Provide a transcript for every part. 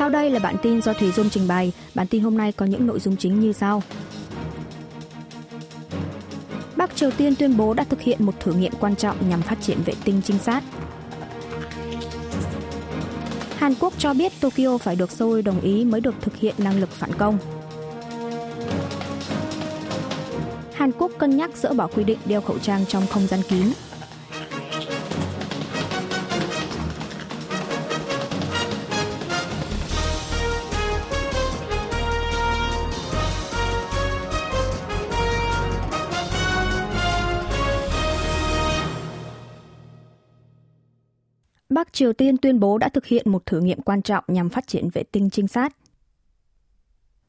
Sau đây là bản tin do Thủy Dung trình bày. Bản tin hôm nay có những nội dung chính như sau. Bắc Triều Tiên tuyên bố đã thực hiện một thử nghiệm quan trọng nhằm phát triển vệ tinh trinh sát. Hàn Quốc cho biết Tokyo phải được Seoul đồng ý mới được thực hiện năng lực phản công. Hàn Quốc cân nhắc dỡ bỏ quy định đeo khẩu trang trong không gian kín. Triều Tiên tuyên bố đã thực hiện một thử nghiệm quan trọng nhằm phát triển vệ tinh trinh sát.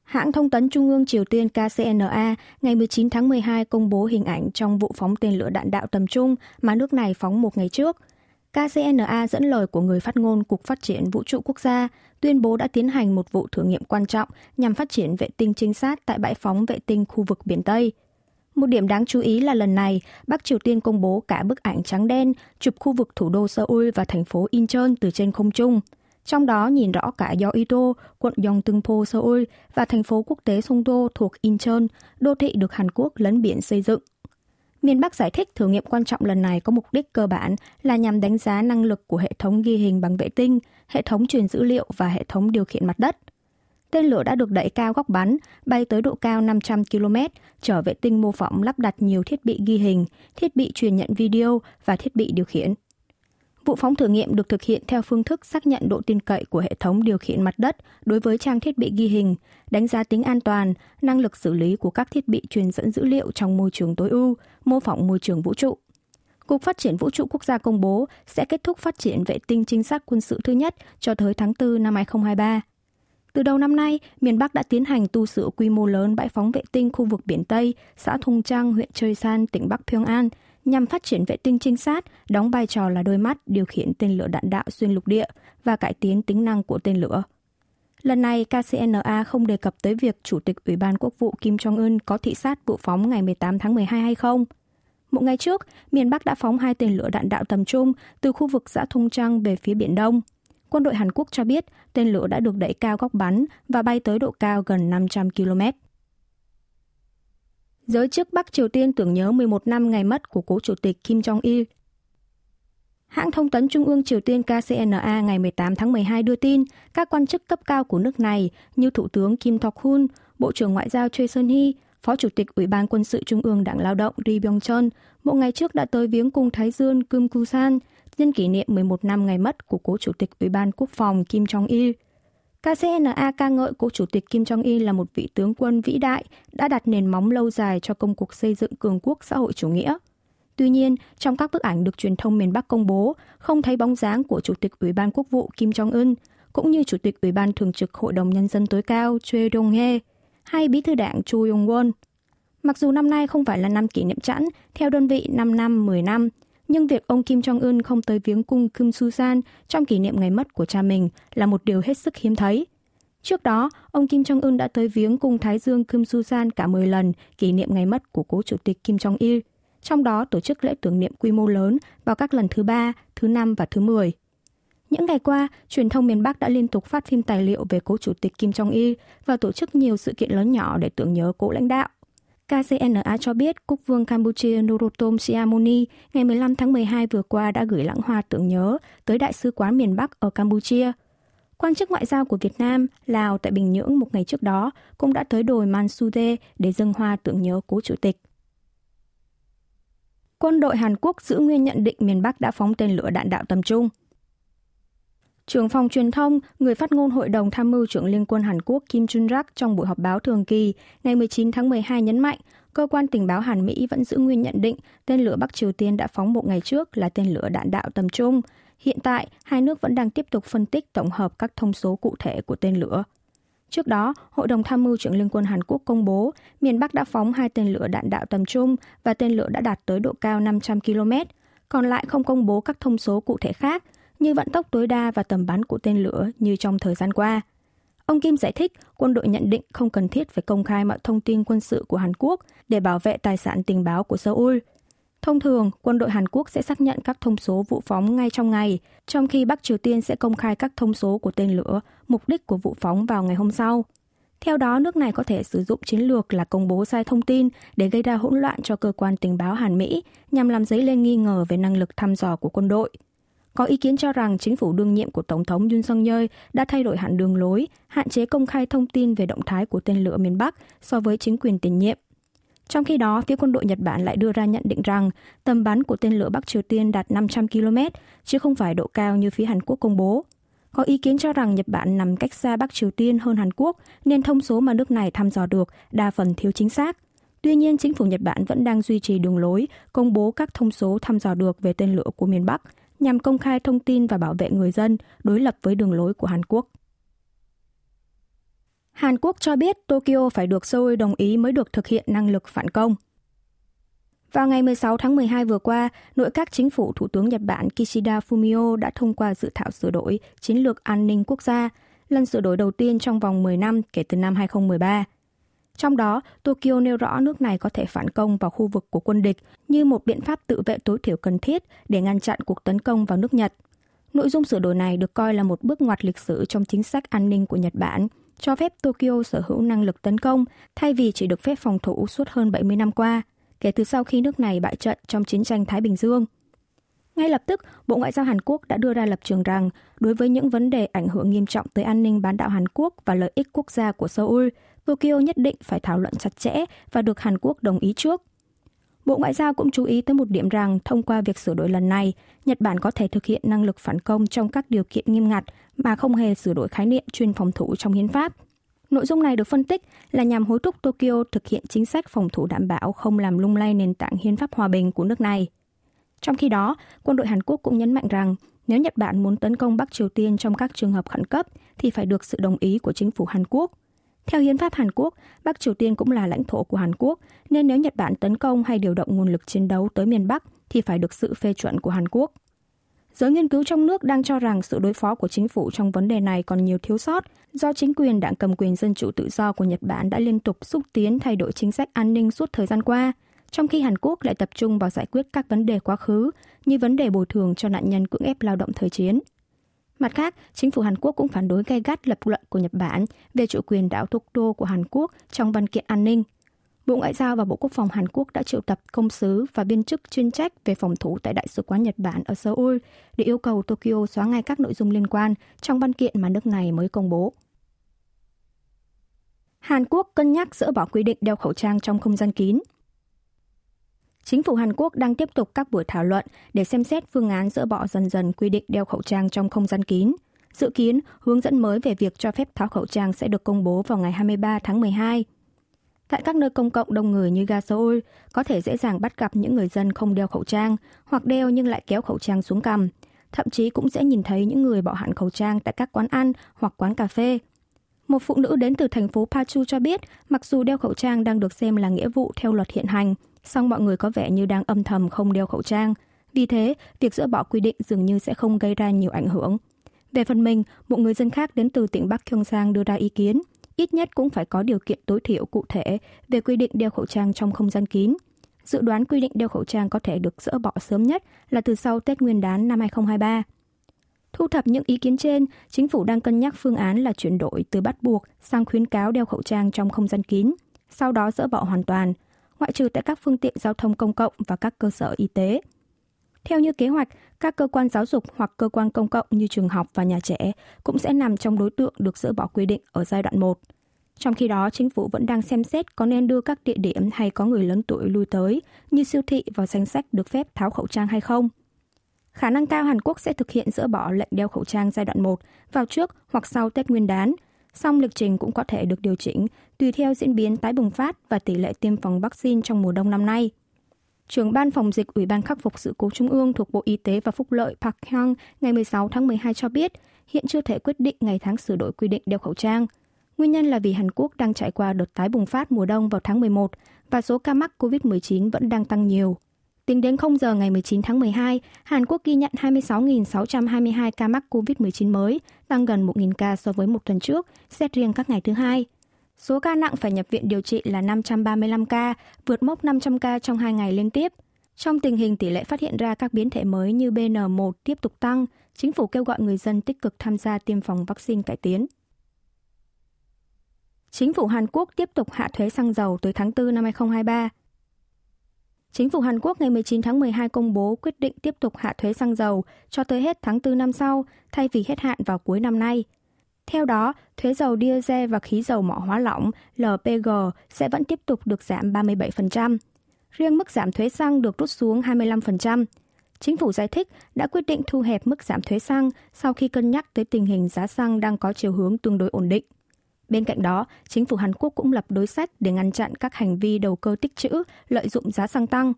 Hãng thông tấn Trung ương Triều Tiên KCNA ngày 19 tháng 12 công bố hình ảnh trong vụ phóng tên lửa đạn đạo tầm trung mà nước này phóng một ngày trước. KCNA dẫn lời của người phát ngôn Cục Phát triển Vũ trụ Quốc gia tuyên bố đã tiến hành một vụ thử nghiệm quan trọng nhằm phát triển vệ tinh trinh sát tại bãi phóng vệ tinh khu vực biển Tây. Một điểm đáng chú ý là lần này, Bắc Triều Tiên công bố cả bức ảnh trắng đen chụp khu vực thủ đô Seoul và thành phố Incheon từ trên không trung. Trong đó nhìn rõ cả Yeouido, quận Yongtungpo, Seoul và thành phố quốc tế Songdo thuộc Incheon, đô thị được Hàn Quốc lấn biển xây dựng. Miền Bắc giải thích thử nghiệm quan trọng lần này có mục đích cơ bản là nhằm đánh giá năng lực của hệ thống ghi hình bằng vệ tinh, hệ thống truyền dữ liệu và hệ thống điều khiển mặt đất – Tên lửa đã được đẩy cao góc bắn, bay tới độ cao 500 km, chở vệ tinh mô phỏng lắp đặt nhiều thiết bị ghi hình, thiết bị truyền nhận video và thiết bị điều khiển. Vụ phóng thử nghiệm được thực hiện theo phương thức xác nhận độ tin cậy của hệ thống điều khiển mặt đất đối với trang thiết bị ghi hình, đánh giá tính an toàn, năng lực xử lý của các thiết bị truyền dẫn dữ liệu trong môi trường tối ưu, mô phỏng môi trường vũ trụ. Cục Phát triển Vũ trụ Quốc gia công bố sẽ kết thúc phát triển vệ tinh trinh sát quân sự thứ nhất cho tới tháng 4 năm 2023. Từ đầu năm nay, miền Bắc đã tiến hành tu sửa quy mô lớn bãi phóng vệ tinh khu vực biển Tây, xã Thung Trang, huyện Choi San, tỉnh Bắc Pyongan, nhằm phát triển vệ tinh trinh sát, đóng vai trò là đôi mắt điều khiển tên lửa đạn đạo xuyên lục địa và cải tiến tính năng của tên lửa. Lần này, KCNA không đề cập tới việc Chủ tịch Ủy ban Quốc vụ Kim Jong-un có thị sát vụ phóng ngày 18 tháng 12 hay không. Một ngày trước, miền Bắc đã phóng hai tên lửa đạn đạo tầm trung từ khu vực xã Thung Trăng về phía Biển Đông – quân đội Hàn Quốc cho biết tên lửa đã được đẩy cao góc bắn và bay tới độ cao gần 500 km. Giới chức Bắc Triều Tiên tưởng nhớ 11 năm ngày mất của cố chủ tịch Kim Jong-il. Hãng thông tấn Trung ương Triều Tiên KCNA ngày 18 tháng 12 đưa tin các quan chức cấp cao của nước này như Thủ tướng Kim Thok-hun, Bộ trưởng Ngoại giao Choi Sun-hee, Phó Chủ tịch Ủy ban Quân sự Trung ương Đảng Lao động Ri Byung-chun, một ngày trước đã tới viếng cung Thái Dương Kim Kusan, nhân kỷ niệm 11 năm ngày mất của cố chủ tịch Ủy ban Quốc phòng Kim Jong-il. KCNA ca ngợi cố chủ tịch Kim Jong-il là một vị tướng quân vĩ đại đã đặt nền móng lâu dài cho công cuộc xây dựng cường quốc xã hội chủ nghĩa. Tuy nhiên, trong các bức ảnh được truyền thông miền Bắc công bố, không thấy bóng dáng của Chủ tịch Ủy ban Quốc vụ Kim Jong-un, cũng như Chủ tịch Ủy ban Thường trực Hội đồng Nhân dân tối cao Choi Dong-hye hay Bí thư đảng Chu Yong-won. Mặc dù năm nay không phải là năm kỷ niệm chẵn, theo đơn vị 5 năm, 10 năm, nhưng việc ông Kim Jong-un không tới viếng cung Kim Su-san trong kỷ niệm ngày mất của cha mình là một điều hết sức hiếm thấy. Trước đó, ông Kim Jong-un đã tới viếng cung Thái Dương Kim Su-san cả 10 lần kỷ niệm ngày mất của cố chủ tịch Kim Jong-il, trong đó tổ chức lễ tưởng niệm quy mô lớn vào các lần thứ ba, thứ năm và thứ 10. Những ngày qua, truyền thông miền Bắc đã liên tục phát phim tài liệu về cố chủ tịch Kim Jong-il và tổ chức nhiều sự kiện lớn nhỏ để tưởng nhớ cố lãnh đạo. KCNA cho biết Quốc vương Campuchia Norodom Sihamoni ngày 15 tháng 12 vừa qua đã gửi lãng hoa tưởng nhớ tới Đại sứ quán miền Bắc ở Campuchia. Quan chức ngoại giao của Việt Nam, Lào tại Bình Nhưỡng một ngày trước đó cũng đã tới đồi Mansude để dâng hoa tưởng nhớ cố chủ tịch. Quân đội Hàn Quốc giữ nguyên nhận định miền Bắc đã phóng tên lửa đạn đạo tầm trung – Trưởng phòng truyền thông, người phát ngôn Hội đồng Tham mưu trưởng Liên quân Hàn Quốc Kim Jun-rak trong buổi họp báo thường kỳ ngày 19 tháng 12 nhấn mạnh, cơ quan tình báo Hàn Mỹ vẫn giữ nguyên nhận định tên lửa Bắc Triều Tiên đã phóng một ngày trước là tên lửa đạn đạo tầm trung. Hiện tại, hai nước vẫn đang tiếp tục phân tích tổng hợp các thông số cụ thể của tên lửa. Trước đó, Hội đồng Tham mưu trưởng Liên quân Hàn Quốc công bố miền Bắc đã phóng hai tên lửa đạn đạo tầm trung và tên lửa đã đạt tới độ cao 500 km, còn lại không công bố các thông số cụ thể khác – như vận tốc tối đa và tầm bắn của tên lửa như trong thời gian qua. Ông Kim giải thích quân đội nhận định không cần thiết phải công khai mọi thông tin quân sự của Hàn Quốc để bảo vệ tài sản tình báo của Seoul. Thông thường, quân đội Hàn Quốc sẽ xác nhận các thông số vụ phóng ngay trong ngày, trong khi Bắc Triều Tiên sẽ công khai các thông số của tên lửa, mục đích của vụ phóng vào ngày hôm sau. Theo đó, nước này có thể sử dụng chiến lược là công bố sai thông tin để gây ra hỗn loạn cho cơ quan tình báo Hàn Mỹ nhằm làm dấy lên nghi ngờ về năng lực thăm dò của quân đội. Có ý kiến cho rằng chính phủ đương nhiệm của Tổng thống Yoon song yeol đã thay đổi hẳn đường lối, hạn chế công khai thông tin về động thái của tên lửa miền Bắc so với chính quyền tiền nhiệm. Trong khi đó, phía quân đội Nhật Bản lại đưa ra nhận định rằng tầm bắn của tên lửa Bắc Triều Tiên đạt 500 km, chứ không phải độ cao như phía Hàn Quốc công bố. Có ý kiến cho rằng Nhật Bản nằm cách xa Bắc Triều Tiên hơn Hàn Quốc, nên thông số mà nước này thăm dò được đa phần thiếu chính xác. Tuy nhiên, chính phủ Nhật Bản vẫn đang duy trì đường lối công bố các thông số thăm dò được về tên lửa của miền Bắc, nhằm công khai thông tin và bảo vệ người dân đối lập với đường lối của Hàn Quốc. Hàn Quốc cho biết Tokyo phải được Seoul đồng ý mới được thực hiện năng lực phản công. Vào ngày 16 tháng 12 vừa qua, nội các chính phủ Thủ tướng Nhật Bản Kishida Fumio đã thông qua dự thảo sửa đổi chiến lược an ninh quốc gia, lần sửa đổi đầu tiên trong vòng 10 năm kể từ năm 2013. Trong đó, Tokyo nêu rõ nước này có thể phản công vào khu vực của quân địch như một biện pháp tự vệ tối thiểu cần thiết để ngăn chặn cuộc tấn công vào nước Nhật. Nội dung sửa đổi này được coi là một bước ngoặt lịch sử trong chính sách an ninh của Nhật Bản, cho phép Tokyo sở hữu năng lực tấn công thay vì chỉ được phép phòng thủ suốt hơn 70 năm qua, kể từ sau khi nước này bại trận trong chiến tranh Thái Bình Dương. Ngay lập tức, Bộ Ngoại giao Hàn Quốc đã đưa ra lập trường rằng đối với những vấn đề ảnh hưởng nghiêm trọng tới an ninh bán đảo Hàn Quốc và lợi ích quốc gia của Seoul, Tokyo nhất định phải thảo luận chặt chẽ và được Hàn Quốc đồng ý trước. Bộ Ngoại giao cũng chú ý tới một điểm rằng thông qua việc sửa đổi lần này, Nhật Bản có thể thực hiện năng lực phản công trong các điều kiện nghiêm ngặt mà không hề sửa đổi khái niệm chuyên phòng thủ trong hiến pháp. Nội dung này được phân tích là nhằm hối thúc Tokyo thực hiện chính sách phòng thủ đảm bảo không làm lung lay nền tảng hiến pháp hòa bình của nước này. Trong khi đó, quân đội Hàn Quốc cũng nhấn mạnh rằng nếu Nhật Bản muốn tấn công Bắc Triều Tiên trong các trường hợp khẩn cấp thì phải được sự đồng ý của chính phủ Hàn Quốc. Theo hiến pháp Hàn Quốc, Bắc Triều Tiên cũng là lãnh thổ của Hàn Quốc, nên nếu Nhật Bản tấn công hay điều động nguồn lực chiến đấu tới miền Bắc thì phải được sự phê chuẩn của Hàn Quốc. Giới nghiên cứu trong nước đang cho rằng sự đối phó của chính phủ trong vấn đề này còn nhiều thiếu sót do chính quyền đảng cầm quyền dân chủ tự do của Nhật Bản đã liên tục xúc tiến thay đổi chính sách an ninh suốt thời gian qua, trong khi Hàn Quốc lại tập trung vào giải quyết các vấn đề quá khứ như vấn đề bồi thường cho nạn nhân cưỡng ép lao động thời chiến. Mặt khác, chính phủ Hàn Quốc cũng phản đối gay gắt lập luận của Nhật Bản về chủ quyền đảo Tokyo của Hàn Quốc trong văn kiện an ninh. Bộ Ngoại giao và Bộ Quốc phòng Hàn Quốc đã triệu tập công sứ và viên chức chuyên trách về phòng thủ tại Đại sứ quán Nhật Bản ở Seoul để yêu cầu Tokyo xóa ngay các nội dung liên quan trong văn kiện mà nước này mới công bố. Hàn Quốc cân nhắc dỡ bỏ quy định đeo khẩu trang trong không gian kín. Chính phủ Hàn Quốc đang tiếp tục các buổi thảo luận để xem xét phương án dỡ bỏ dần dần quy định đeo khẩu trang trong không gian kín. Dự kiến, hướng dẫn mới về việc cho phép tháo khẩu trang sẽ được công bố vào ngày 23 tháng 12. Tại các nơi công cộng đông người như ga Seoul, có thể dễ dàng bắt gặp những người dân không đeo khẩu trang hoặc đeo nhưng lại kéo khẩu trang xuống cằm. Thậm chí cũng sẽ nhìn thấy những người bỏ hẳn khẩu trang tại các quán ăn hoặc quán cà phê. Một phụ nữ đến từ thành phố Pachu cho biết, mặc dù đeo khẩu trang đang được xem là nghĩa vụ theo luật hiện hành, song mọi người có vẻ như đang âm thầm không đeo khẩu trang. Vì thế, việc dỡ bỏ quy định dường như sẽ không gây ra nhiều ảnh hưởng. Về phần mình, một người dân khác đến từ tỉnh Bắc Gyeongsang đưa ra ý kiến, ít nhất cũng phải có điều kiện tối thiểu cụ thể về quy định đeo khẩu trang trong không gian kín. Dự đoán quy định đeo khẩu trang có thể được dỡ bỏ sớm nhất là từ sau Tết Nguyên đán năm 2023. Thu thập những ý kiến trên, chính phủ đang cân nhắc phương án là chuyển đổi từ bắt buộc sang khuyến cáo đeo khẩu trang trong không gian kín, sau đó dỡ bỏ hoàn toàn, ngoại trừ tại các phương tiện giao thông công cộng và các cơ sở y tế. Theo như kế hoạch, các cơ quan giáo dục hoặc cơ quan công cộng như trường học và nhà trẻ cũng sẽ nằm trong đối tượng được dỡ bỏ quy định ở giai đoạn 1. Trong khi đó, chính phủ vẫn đang xem xét có nên đưa các địa điểm hay có người lớn tuổi lui tới như siêu thị vào danh sách được phép tháo khẩu trang hay không. Khả năng cao Hàn Quốc sẽ thực hiện dỡ bỏ lệnh đeo khẩu trang giai đoạn 1 vào trước hoặc sau Tết Nguyên đán, song lịch trình cũng có thể được điều chỉnh tùy theo diễn biến tái bùng phát và tỷ lệ tiêm phòng vaccine trong mùa đông năm nay. Trưởng ban phòng dịch Ủy ban khắc phục sự cố Trung ương thuộc Bộ Y tế và Phúc lợi Park Hyung ngày 16 tháng 12 cho biết hiện chưa thể quyết định ngày tháng sửa đổi quy định đeo khẩu trang. Nguyên nhân là vì Hàn Quốc đang trải qua đợt tái bùng phát mùa đông vào tháng 11 và số ca mắc COVID-19 vẫn đang tăng nhiều. Tính đến 0 giờ ngày 19 tháng 12, Hàn Quốc ghi nhận 26.622 ca mắc COVID-19 mới, tăng gần 1.000 ca so với một tuần trước, xét riêng các ngày thứ hai. Số ca nặng phải nhập viện điều trị là 535 ca, vượt mốc 500 ca trong hai ngày liên tiếp. Trong tình hình tỷ lệ phát hiện ra các biến thể mới như BN1 tiếp tục tăng, chính phủ kêu gọi người dân tích cực tham gia tiêm phòng vaccine cải tiến. Chính phủ Hàn Quốc tiếp tục hạ thuế xăng dầu tới tháng 4 năm 2023. Chính phủ Hàn Quốc ngày 19 tháng 12 công bố quyết định tiếp tục hạ thuế xăng dầu cho tới hết tháng 4 năm sau, thay vì hết hạn vào cuối năm nay. Theo đó, thuế dầu diesel và khí dầu mỏ hóa lỏng LPG sẽ vẫn tiếp tục được giảm 37%. Riêng mức giảm thuế xăng được rút xuống 25%. Chính phủ giải thích đã quyết định thu hẹp mức giảm thuế xăng sau khi cân nhắc tới tình hình giá xăng đang có chiều hướng tương đối ổn định. Bên cạnh đó, chính phủ Hàn Quốc cũng lập đối sách để ngăn chặn các hành vi đầu cơ tích trữ, lợi dụng giá xăng tăng.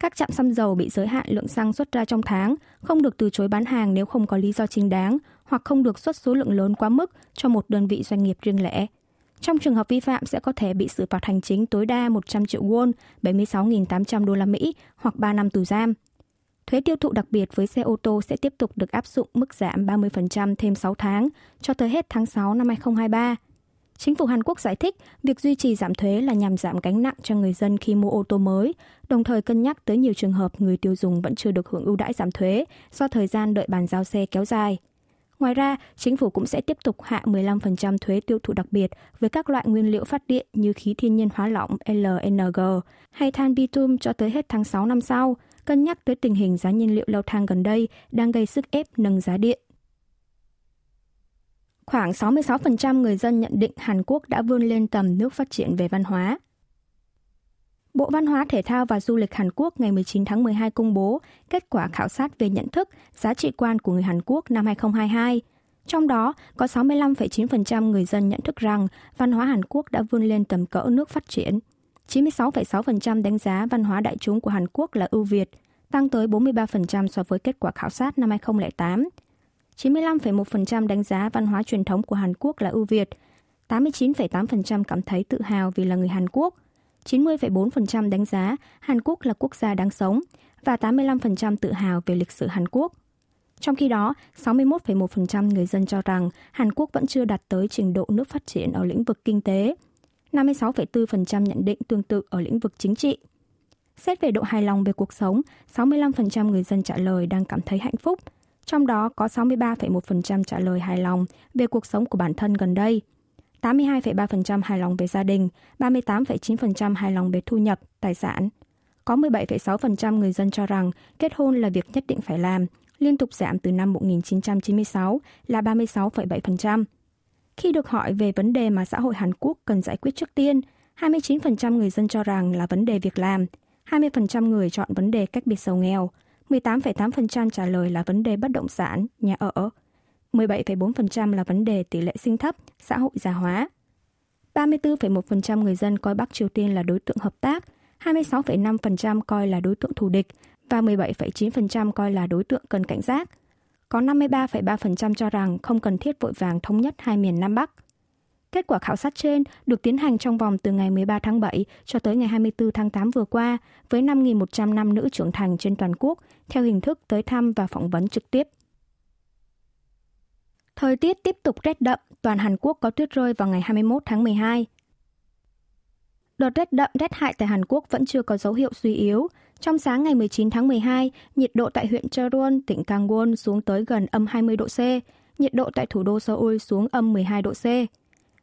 Các trạm xăng dầu bị giới hạn lượng xăng xuất ra trong tháng, không được từ chối bán hàng nếu không có lý do chính đáng, hoặc không được xuất số lượng lớn quá mức cho một đơn vị doanh nghiệp riêng lẻ. Trong trường hợp vi phạm sẽ có thể bị xử phạt hành chính tối đa 100 triệu won, 76.800 đô la Mỹ hoặc 3 năm tù giam. Thuế tiêu thụ đặc biệt với xe ô tô sẽ tiếp tục được áp dụng mức giảm 30% thêm 6 tháng cho tới hết tháng 6 năm 2023. Chính phủ Hàn Quốc giải thích việc duy trì giảm thuế là nhằm giảm gánh nặng cho người dân khi mua ô tô mới, đồng thời cân nhắc tới nhiều trường hợp người tiêu dùng vẫn chưa được hưởng ưu đãi giảm thuế do thời gian đợi bàn giao xe kéo dài. Ngoài ra, chính phủ cũng sẽ tiếp tục hạ 15% thuế tiêu thụ đặc biệt với các loại nguyên liệu phát điện như khí thiên nhiên hóa lỏng LNG hay than bitum cho tới hết tháng 6 năm sau, cân nhắc tới tình hình giá nhiên liệu leo thang gần đây đang gây sức ép nâng giá điện. Khoảng 66% người dân nhận định Hàn Quốc đã vươn lên tầm nước phát triển về văn hóa. Bộ Văn hóa Thể thao và Du lịch Hàn Quốc ngày 19 tháng 12 công bố kết quả khảo sát về nhận thức, giá trị quan của người Hàn Quốc năm 2022. Trong đó, có 65,9% người dân nhận thức rằng văn hóa Hàn Quốc đã vươn lên tầm cỡ nước phát triển. 96,6% đánh giá văn hóa đại chúng của Hàn Quốc là ưu việt, tăng tới 43% so với kết quả khảo sát năm 2008. 95,1% đánh giá văn hóa truyền thống của Hàn Quốc là ưu việt, 89,8% cảm thấy tự hào vì là người Hàn Quốc, 90,4% đánh giá Hàn Quốc là quốc gia đáng sống và 85% tự hào về lịch sử Hàn Quốc. Trong khi đó, 61,1% người dân cho rằng Hàn Quốc vẫn chưa đạt tới trình độ nước phát triển ở lĩnh vực kinh tế. 56,4% nhận định tương tự ở lĩnh vực chính trị. Xét về độ hài lòng về cuộc sống, 65% người dân trả lời đang cảm thấy hạnh phúc, trong đó có 63,1% trả lời hài lòng về cuộc sống của bản thân gần đây, 82,3% hài lòng về gia đình, 38,9% hài lòng về thu nhập, tài sản. Có 17,6% người dân cho rằng kết hôn là việc nhất định phải làm, liên tục giảm từ năm 1996 là 36,7%. Khi được hỏi về vấn đề mà xã hội Hàn Quốc cần giải quyết trước tiên, 29% người dân cho rằng là vấn đề việc làm, 20% người chọn vấn đề cách biệt giàu nghèo, 18,8% trả lời là vấn đề bất động sản, nhà ở, 17,4% là vấn đề tỷ lệ sinh thấp, xã hội già hóa. 34,1% người dân coi Bắc Triều Tiên là đối tượng hợp tác, 26,5% coi là đối tượng thù địch và 17,9% coi là đối tượng cần cảnh giác. Có 53,3% cho rằng không cần thiết vội vàng thống nhất hai miền Nam Bắc. Kết quả khảo sát trên được tiến hành trong vòng từ ngày 13 tháng 7 cho tới ngày 24 tháng 8 vừa qua với 5.100 nam nữ trưởng thành trên toàn quốc theo hình thức tới thăm và phỏng vấn trực tiếp. Thời tiết tiếp tục rét đậm, toàn Hàn Quốc có tuyết rơi vào ngày 21 tháng 12. Đợt rét đậm rét hại tại Hàn Quốc vẫn chưa có dấu hiệu suy yếu. Trong sáng ngày 19 tháng 12, nhiệt độ tại huyện Cheon, tỉnh Kangwon xuống tới gần âm 20 độ C, nhiệt độ tại thủ đô Seoul xuống âm 12 độ C.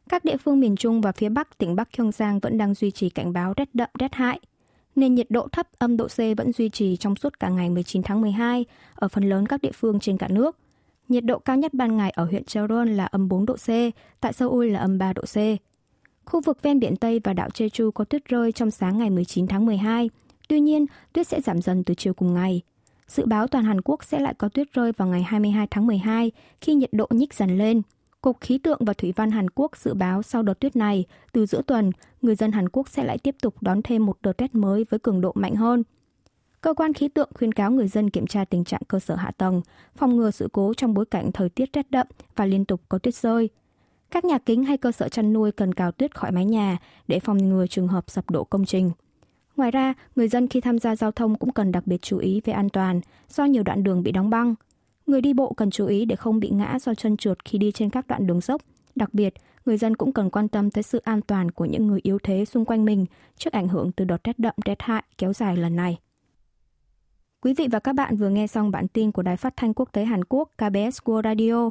Các địa phương miền Trung và phía Bắc tỉnh Bắc Gyeongsang vẫn đang duy trì cảnh báo rét đậm rét hại. nên nhiệt độ thấp âm độ C vẫn duy trì trong suốt cả ngày 19 tháng 12 ở phần lớn các địa phương trên cả nước. Nhiệt độ cao nhất ban ngày ở huyện Cheon là âm 4 độ C, tại Seoul là âm 3 độ C. Khu vực ven biển Tây và đảo Jeju có tuyết rơi trong sáng ngày 19 tháng 12. Tuy nhiên, tuyết sẽ giảm dần từ chiều cùng ngày. Dự báo toàn Hàn Quốc sẽ lại có tuyết rơi vào ngày 22 tháng 12 khi nhiệt độ nhích dần lên. Cục Khí tượng và Thủy văn Hàn Quốc dự báo sau đợt tuyết này, từ giữa tuần, người dân Hàn Quốc sẽ lại tiếp tục đón thêm một đợt rét mới với cường độ mạnh hơn. Cơ quan khí tượng khuyên cáo người dân kiểm tra tình trạng cơ sở hạ tầng, phòng ngừa sự cố trong bối cảnh thời tiết rét đậm và liên tục có tuyết rơi. Các nhà kính hay cơ sở chăn nuôi cần cào tuyết khỏi mái nhà để phòng ngừa trường hợp sập đổ công trình. Ngoài ra, người dân khi tham gia giao thông cũng cần đặc biệt chú ý về an toàn do nhiều đoạn đường bị đóng băng. Người đi bộ cần chú ý để không bị ngã do chân trượt khi đi trên các đoạn đường dốc. Đặc biệt, người dân cũng cần quan tâm tới sự an toàn của những người yếu thế xung quanh mình trước ảnh hưởng từ đợt rét đậm rét hại kéo dài lần này. Quý vị và các bạn vừa nghe xong bản tin của Đài Phát thanh Quốc tế Hàn Quốc KBS World Radio